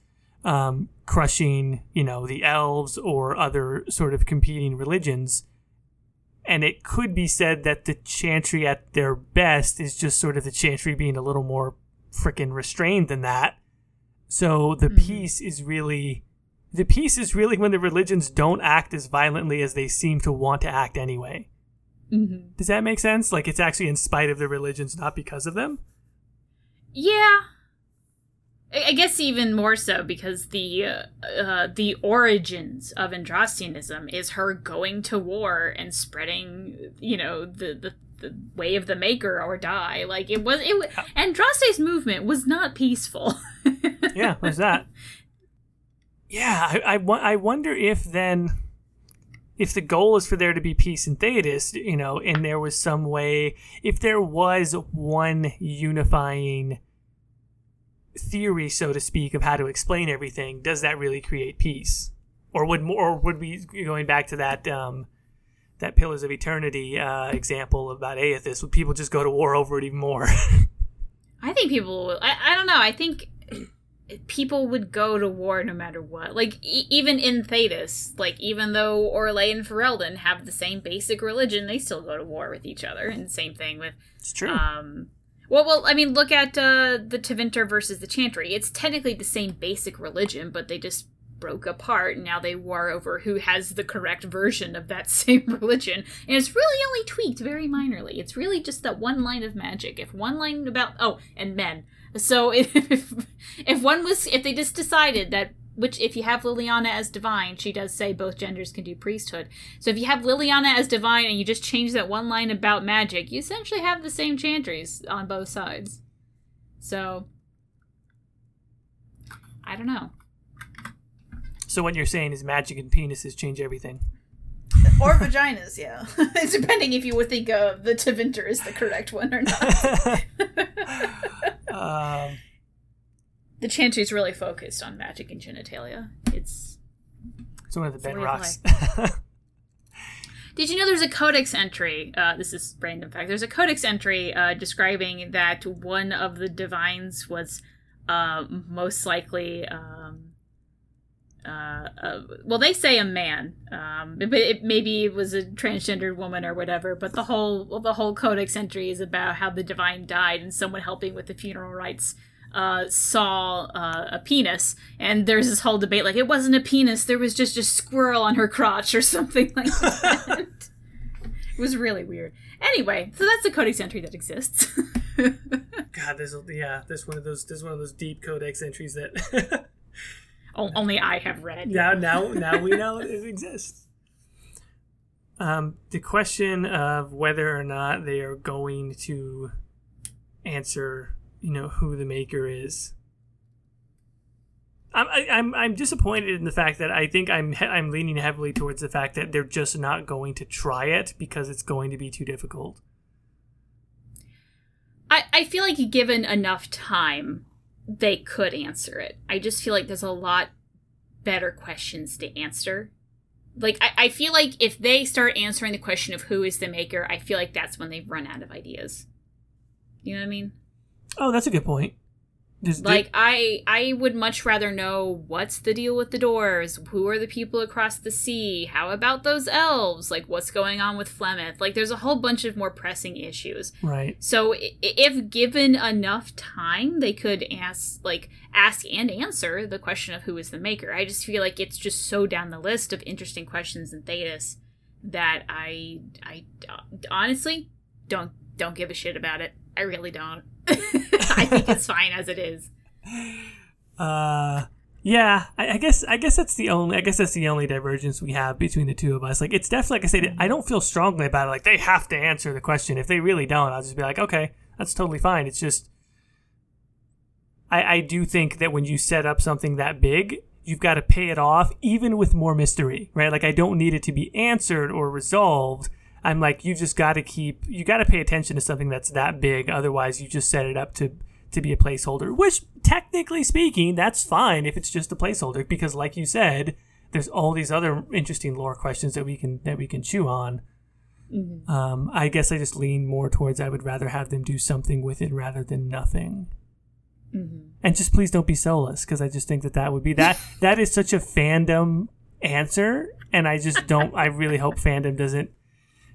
um, crushing you know the elves or other sort of competing religions. And it could be said that the chantry at their best is just sort of the chantry being a little more freaking restrained than that. So the mm-hmm. peace is really the peace is really when the religions don't act as violently as they seem to want to act anyway Mm-hmm. Does that make sense? Like it's actually in spite of the religions, not because of them. Yeah, I guess even more so because the uh, uh, the origins of Andrastianism is her going to war and spreading, you know, the the, the way of the Maker or die. Like it was, it Andraste's movement was not peaceful. yeah, was that? Yeah, I, I, I wonder if then if the goal is for there to be peace in Thedas, you know, and there was some way, if there was one unifying theory, so to speak, of how to explain everything, does that really create peace? Or would more, or would we going back to that um, that Pillars of Eternity uh, example about Eothas? Would people just go to war over it even more? I think people. I, I don't know. I think people would go to war no matter what. Like e- even in Thedas, like even though Orlais and Ferelden have the same basic religion, they still go to war with each other. And same thing with it's true. Um, well, well, I mean, look at uh, the Tevinter versus the Chantry. It's technically the same basic religion, but they just broke apart and now they war over who has the correct version of that same religion and it's really only tweaked very minorly it's really just that one line of magic if one line about oh and men so if if one was if they just decided that which if you have Leliana as divine, she does say both genders can do priesthood. So if you have Leliana as divine and you just change that one line about magic, you essentially have the same chantries on both sides. So I don't know. So what you're saying is magic and penises change everything. Or vaginas, yeah. Depending if you would think uh, the Tevinter is the correct one or not. um, the Chantry's really focused on magic and genitalia. It's it's one of the bedrocks. Did you know there's a codex entry? Uh, this is random fact. There's a codex entry uh, describing that one of the divines was uh, most likely um, uh, uh, well, they say a man, um, but it, maybe it was a transgendered woman or whatever. But the whole well, the whole codex entry is about how the divine died and someone helping with the funeral rites uh, saw uh, a penis, and there's this whole debate like it wasn't a penis, there was just a squirrel on her crotch or something like that. it was really weird. Anyway, so that's the codex entry that exists. God, there's a, yeah, there's one of those there's one of those deep codex entries that only I have read. Now, now, now we know it exists. Um, the question of whether or not they are going to answer, you know, who the maker is. I'm I, I'm I'm disappointed in the fact that I think I'm I'm leaning heavily towards the fact that they're just not going to try it because it's going to be too difficult. I, I feel like given enough time, they could answer it. I just feel like there's a lot better questions to answer. Like, I, I feel like if they start answering the question of who is the maker, I feel like that's when they've run out of ideas. You know what I mean? Oh, that's a good point like I I would much rather know what's the deal with the doors, who are the people across the sea, how about those elves, like what's going on with Flemeth. Like there's a whole bunch of more pressing issues. Right. So if given enough time, they could ask like ask and answer the question of who is the maker. I just feel like it's just so down the list of interesting questions in Thedas that I I honestly don't don't give a shit about it. I really don't. I think it's fine as it is. Uh yeah, I, I, guess I guess that's the only I guess that's the only divergence we have between the two of us. Like it's definitely like I said, I don't feel strongly about it. Like they have to answer the question. If they really don't, I'll just be like, okay, that's totally fine. It's just I, I do think that when you set up something that big, you've got to pay it off, even with more mystery, right? Like I don't need it to be answered or resolved I'm like, you just got to keep, you got to pay attention to something that's that big. Otherwise, you just set it up to to be a placeholder. Which, technically speaking, that's fine if it's just a placeholder, because, like you said, there's all these other interesting lore questions that we can that we can chew on. Mm-hmm. Um, I guess I just lean more towards I would rather have them do something with it rather than nothing. Mm-hmm. And just please don't be Solas because I just think that that would be that that is such a fandom answer, and I just don't. I really hope fandom doesn't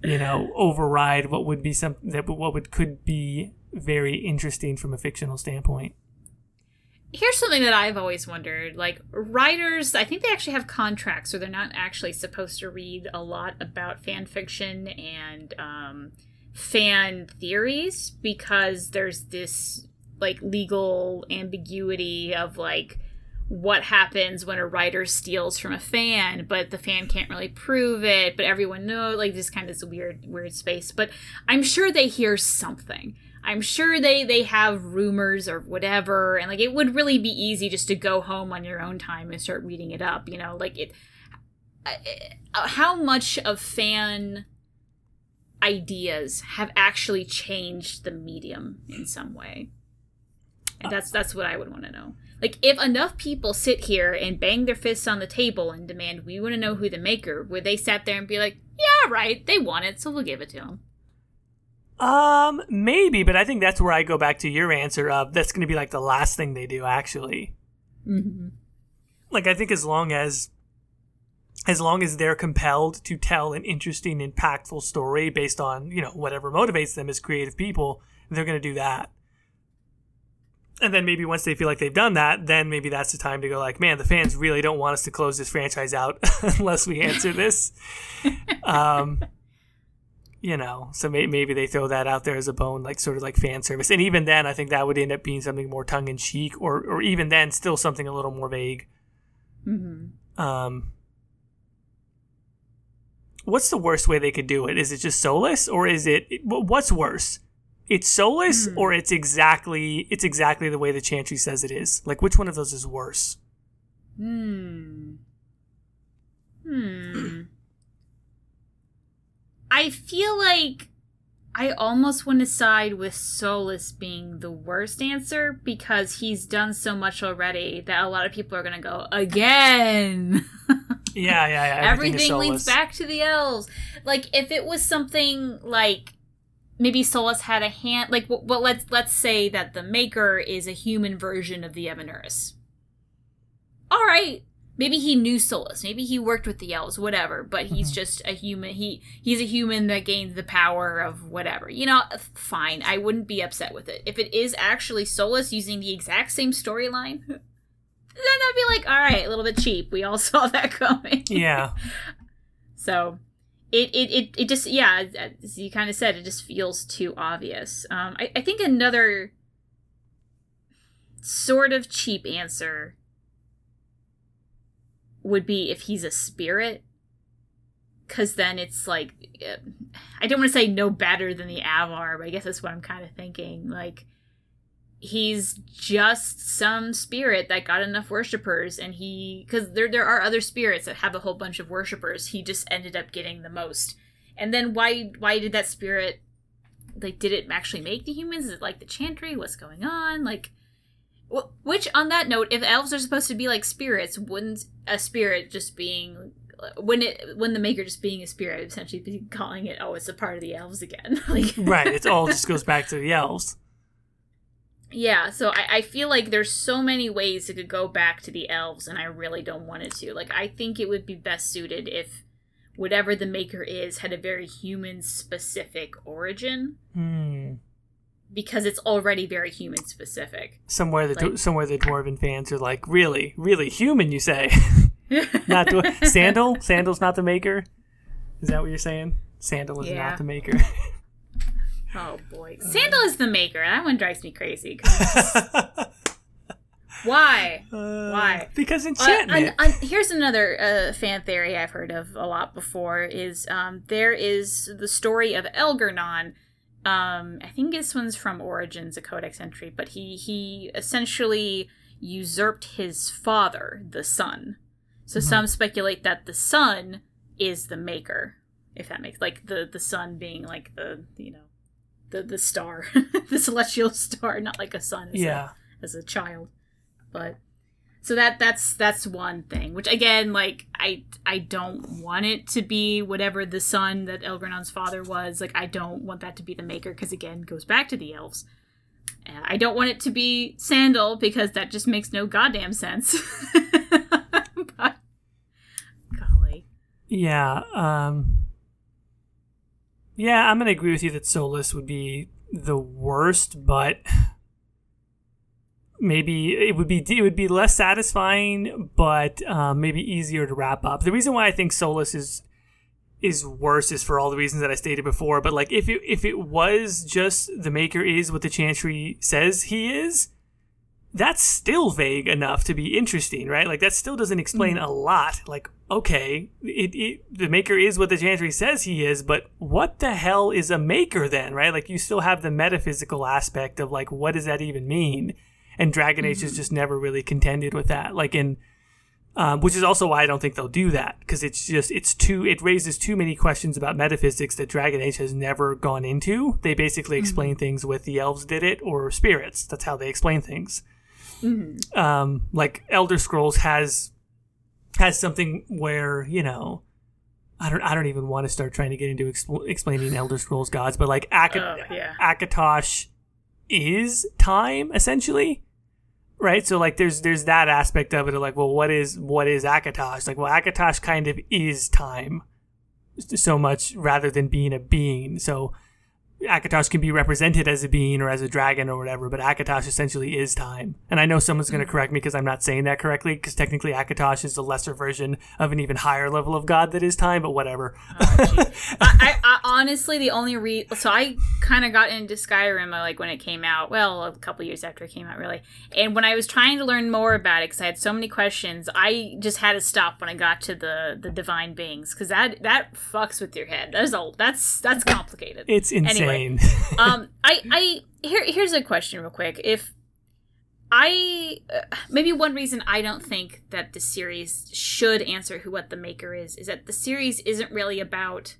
you know, override what would be something that what would could be very interesting from a fictional standpoint. Here's something that I've always wondered. Like writers, I think they actually have contracts, or they're not actually supposed to read a lot about fan fiction and um, fan theories because there's this like legal ambiguity of like what happens when a writer steals from a fan, but the fan can't really prove it, but everyone knows like this kind of this weird weird space. But I'm sure they hear something. I'm sure they they have rumors or whatever, and like it would really be easy just to go home on your own time and start reading it up. You know, like it. Uh, how much of fan ideas have actually changed the medium in some way? And that's that's what I would want to know. Like, if enough people sit here and bang their fists on the table and demand, we want to know who the maker, would they sat there and be like, yeah, right, they want it, so we'll give it to them? Um, maybe, but I think that's where I go back to your answer of that's going to be like the last thing they do, actually. Mm-hmm. Like, I think as long as as long as they're compelled to tell an interesting, impactful story based on, you know, whatever motivates them as creative people, they're going to do that and then maybe once they feel like they've done that, then maybe that's the time to go like, man, the fans really don't want us to close this franchise out unless we answer this. um, you know, so may- maybe they throw that out there as a bone, like sort of like fan service. And even then, I think that would end up being something more tongue in cheek, or or even then, still something a little more vague. Mm-hmm. Um, what's the worst way they could do it? Is it just Solas, or is it what's worse? It's Solas mm. or it's exactly it's exactly the way the chantry says it is. Like which one of those is worse? Hmm. Hmm. I feel like i almost want to side with Solas being the worst answer because he's done so much already that a lot of people are going to go again. Yeah yeah yeah. Everything leads back to the elves like if it was something like maybe Solas had a hand like well let's let's say that the maker is a human version of the Evanuris. All right, maybe he knew Solas, maybe he worked with the elves, whatever, but he's Mhm. just a human. He he's a human that gains the power of whatever. You know, fine. I wouldn't be upset with it. If it is actually Solas using the exact same storyline, then I'd be like, all right, a little bit cheap. We all saw that coming. Yeah. So it it, it, it just yeah, as you kind of said, it just feels too obvious. Um, I, I think another sort of cheap answer would be if he's a spirit. Cause then it's like, uh, I don't want to say no better than the Avvar, but I guess that's what I'm kind of thinking. Like, he's just some spirit that got enough worshippers and he because there there are other spirits that have a whole bunch of worshippers he just ended up getting the most and then why why did that spirit like did it actually make the humans is it like the chantry what's going on like wh- which on that note if elves are supposed to be like spirits wouldn't a spirit just being when it when the maker just being a spirit essentially be calling it oh it's a part of the elves again like Right. It all just goes back to the elves. Yeah, so I, I feel like there's so many ways it could go back to the elves, and I really don't want it to. Like, I think it would be best suited if whatever the maker is had a very human specific origin, Hmm. because it's already very human specific. Somewhere the Like- somewhere the dwarven fans are like, really, really human. You say, not dwar- Sandal. Sandal's not the maker. Is that what you're saying? Sandal is Yeah. not the maker. Oh boy. Sandal is the maker. That one drives me crazy. Why? Why? Because Uh, enchantment. and- and here's another uh, fan theory I've heard of a lot before is um, there is the story of Elgar'nan. Um, I think this one's from Origins, a codex entry, but he he essentially usurped his father, the sun. So Mhm. some speculate that the sun is the maker, if that makes like the the sun being like the you know the the star, the celestial star, not like a sun. as a- as a child but so that that's that's one thing which again like i i don't want it to be whatever the son that elgar'nan's father was like i don't want that to be the maker because again goes back to the elves Uh, i don't want it to be sandal because that just makes no goddamn sense but golly Yeah. Um Yeah, I'm gonna agree with you that Solas would be the worst, but maybe it would be it would be less satisfying, but um, maybe easier to wrap up. The reason why I think Solas is is worse is for all the reasons that I stated before. But like if it if it was just the maker is what the Chantry says he is, that's still vague enough to be interesting, right? Like that still doesn't explain a lot. Like, okay, it, it the maker is what the Chantry says he is, but what the hell is a maker then, right? Like you still have the metaphysical aspect of like what does that even mean? And Dragon Age has just never really contended with that. Like in um, which is also why I don't think they'll do that because it's just it's too it raises too many questions about metaphysics that Dragon Age has never gone into. They basically explain things with the elves did it or spirits. That's how they explain things. Um, like Elder Scrolls has has something where you know. I don't. I don't even want to start trying to get into expl- explaining Elder Scrolls gods, but like Ak- Oh, yeah. Akatosh is time essentially, right? So like, there's there's that aspect of it. Of like, well, what is what is Akatosh? Like, well, Akatosh kind of is time, so much rather than being a being. So Akatosh can be represented as a being or as a dragon or whatever, but Akatosh essentially is time. And I know someone's going to correct me because I'm not saying that correctly, because technically Akatosh is a lesser version of an even higher level of God that is time, but whatever. I, I, I honestly the only re so I kind of got into Skyrim uh, like when it came out. Well, a couple years after it came out, really. And when I was trying to learn more about it, because I had so many questions, I just had to stop when I got to the the divine beings, because that that fucks with your head. That's a that's that's complicated. It's insane. um, I I here here's a question real quick. If I uh, maybe one reason I don't think that the series should answer who what the maker is is that the series isn't really about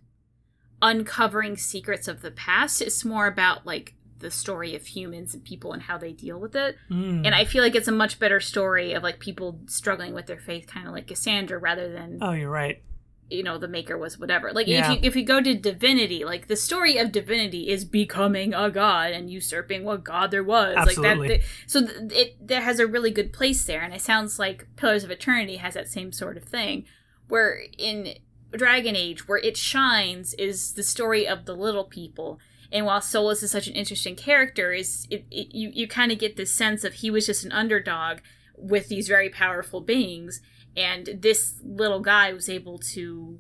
uncovering secrets of the past. It's more about like the story of humans and people and how they deal with it. Mm. And I feel like it's a much better story of like people struggling with their faith, kind of like Cassandra, rather than oh, you're right. You know the maker was whatever like Yeah. if you if you go to divinity like the story of divinity is becoming a god and usurping what god there was Absolutely. like that so th- it that has a really good place there and it sounds like pillars of eternity has that same sort of thing where in dragon age where it shines is the story of the little people and while solas is such an interesting character is it, it, you, you kind of get this sense of he was just an underdog with these very powerful beings and this little guy was able to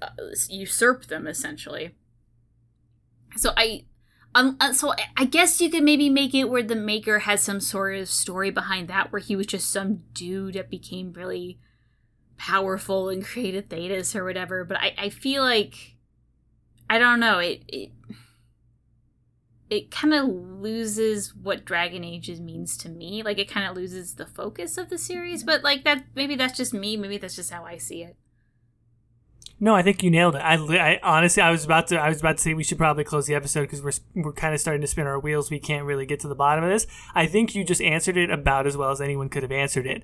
uh, usurp them essentially. So i um, uh, so I- guess you could maybe make it where the maker has some sort of story behind that where he was just some dude that became really powerful and created Thedas or whatever. But i, I feel like i don't know it it, it kind of loses what dragon ages means to me like it kind of loses the focus of the series but like that maybe that's just me maybe that's just how i see it No, I think you nailed it. I, I honestly, I was about to, I was about to say we should probably close the episode because we're we're kind of starting to spin our wheels. We can't really get to the bottom of this. I think you just answered it about as well as anyone could have answered it.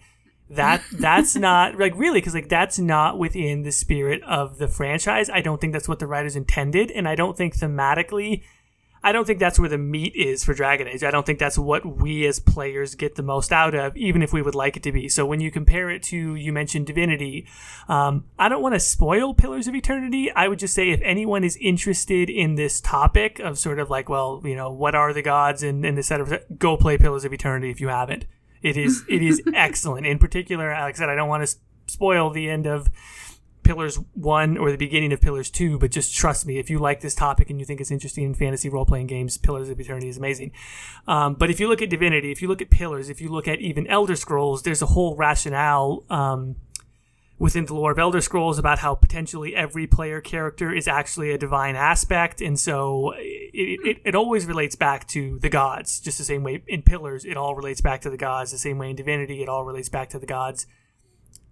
That that's not like really because like that's not within the spirit of the franchise. I don't think that's what the writers intended, and I don't think thematically. I don't think that's where the meat is for Dragon Age. I don't think that's what we as players get the most out of, even if we would like it to be. So when you compare it to, you mentioned Divinity, um, I don't want to spoil Pillars of Eternity. I would just say if anyone is interested in this topic of sort of like, well, you know, what are the gods and, and this set of go play Pillars of Eternity if you haven't. It is it is excellent. In particular, like I said, I don't want to spoil the end of Pillars 1 or the beginning of Pillars 2, but just trust me, if you like this topic and you think it's interesting in fantasy role playing games, Pillars of Eternity is amazing. Um, but if you look at Divinity, if you look at Pillars, if you look at even Elder Scrolls, there's a whole rationale um, within the lore of Elder Scrolls about how potentially every player character is actually a divine aspect. And so it, it, it always relates back to the gods, just the same way in Pillars, it all relates back to the gods, the same way in Divinity, it all relates back to the gods.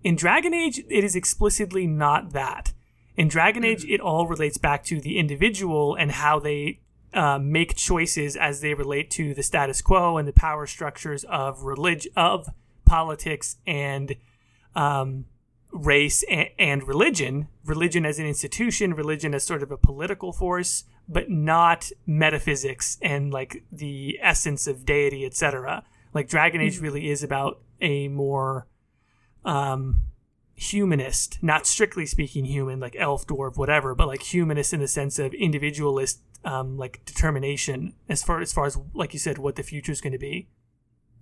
In Dragon Age, it is explicitly not that. In Dragon Age, it all relates back to the individual and how they uh, make choices as they relate to the status quo and the power structures of religion, of politics, and um, race and, and religion. Religion as an institution, religion as sort of a political force, but not metaphysics and like the essence of deity, etc. Like Dragon Age really is about a more um, humanist, not strictly speaking human, like elf, dwarf, whatever, but like humanist in the sense of individualist, um, like determination as far as far as like you said, what the future is going to be.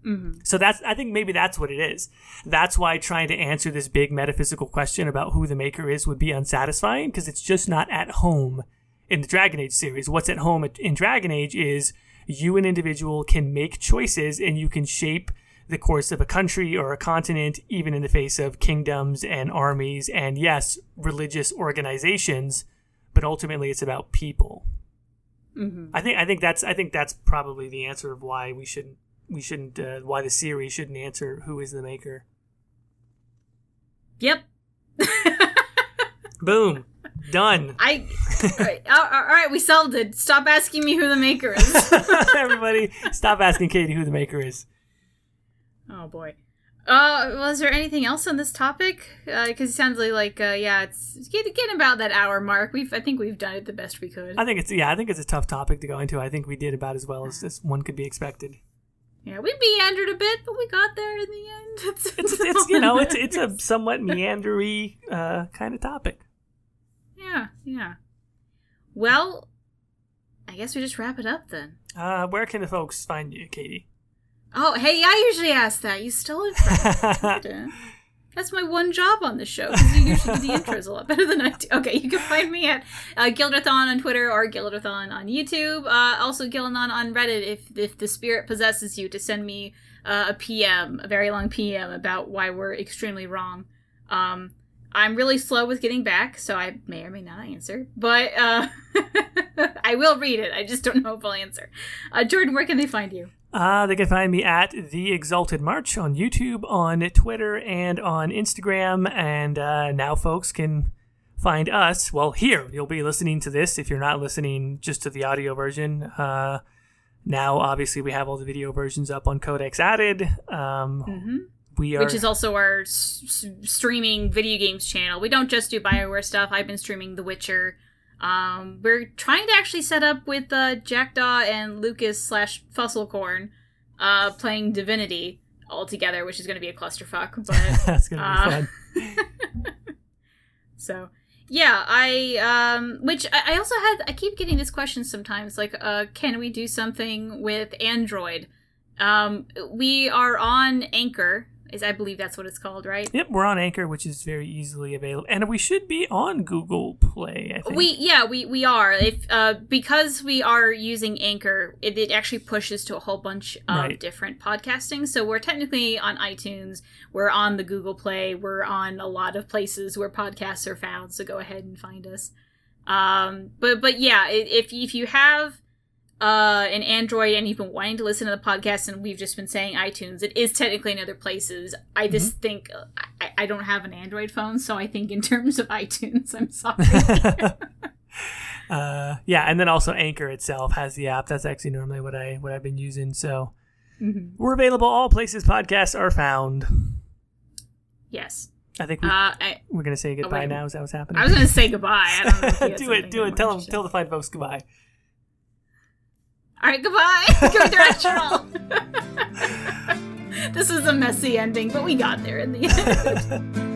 mm-hmm. So that's I think maybe that's what it is. That's why trying to answer this big metaphysical question about who the maker is would be unsatisfying because it's just not at home in the Dragon Age series. What's at home in Dragon Age is you an individual can make choices and you can shape the course of a country or a continent even in the face of kingdoms and armies and yes, religious organizations, but ultimately it's about people. Mm-hmm. I think I think that's I think that's probably the answer of why we shouldn't we shouldn't uh, why the series shouldn't answer who is the maker. yep Boom, done. i all right, all all right we solved it stop asking me who the maker is Everybody, stop asking Katie who the maker is. Oh boy. Uh, was there anything else on this topic? Because it sounds like, uh, yeah, it's, it's getting, getting about that hour mark. We've, I think we've done it the best we could. I think it's yeah, I think it's a tough topic to go into. I think we did about as well as this one could be expected. Yeah, we meandered a bit, but we got there in the end. It's, It's it's you know it's it's a somewhat meandery uh, kind of topic. yeah, yeah. Well, I guess we just wrap it up then. Uh, where can the folks find you, Katie? Oh, hey, I usually ask that. You still in from me. That's my one job on the show because you usually do the intros a lot better than I do. Okay, you can find me at uh, Gildathon on Twitter or Gildathon on YouTube. Uh, also, Gillathon on Reddit if if the spirit possesses you to send me uh, a PM, a very long PM about why we're extremely wrong. Um, I'm really slow with getting back, so I may or may not answer, but uh, I will read it. I just don't know if I'll answer. Uh, Jordan, where can they find you? Uh, they can find me at The Exalted March on YouTube, on Twitter, and on Instagram. And uh, now folks can find us. Well, here, you'll be listening to this if you're not listening just to the audio version. Uh, now, obviously, we have all the video versions up on Codex Added. Um, Mm-hmm. We are. which is also our s- streaming video games channel. We don't just do Bioware stuff. I've been streaming The Witcher. Um, we're trying to actually set up with uh, Jackdaw and Lucas slash Fusselcorn uh, playing Divinity all together, which is going to be a clusterfuck. But That's gonna be uh, fun. so yeah, I um, which I, I also had. I keep getting this question sometimes, like, uh, can we do something with Android? Um, we are on Anchor, is I believe that's what it's called, right? Yep, we're on Anchor, which is very easily available, and we should be on Google Play. I think. We yeah we we are if uh because we are using Anchor it, it actually pushes to a whole bunch of Right. different podcasting so we're technically on iTunes we're on the Google Play we're on a lot of places where podcasts are found so go ahead and find us um but but yeah if if you have uh an Android and you've been wanting to listen to the podcast and we've just been saying iTunes it is technically in other places I just think uh, I, I don't have an Android phone so I think in terms of iTunes I'm sorry uh, yeah, and then also Anchor itself has the app. That's actually normally what I what I've been using. So Mhm. we're available all places podcasts are found. Yes. I think we, Uh, I, we're gonna say goodbye wait. now. Is that what's happening? I was going to say goodbye. I don't know if you had do it, do it. Tell them, tell the fine folks goodbye. All right, goodbye. Go directional. this is a messy ending, but we got there in the end.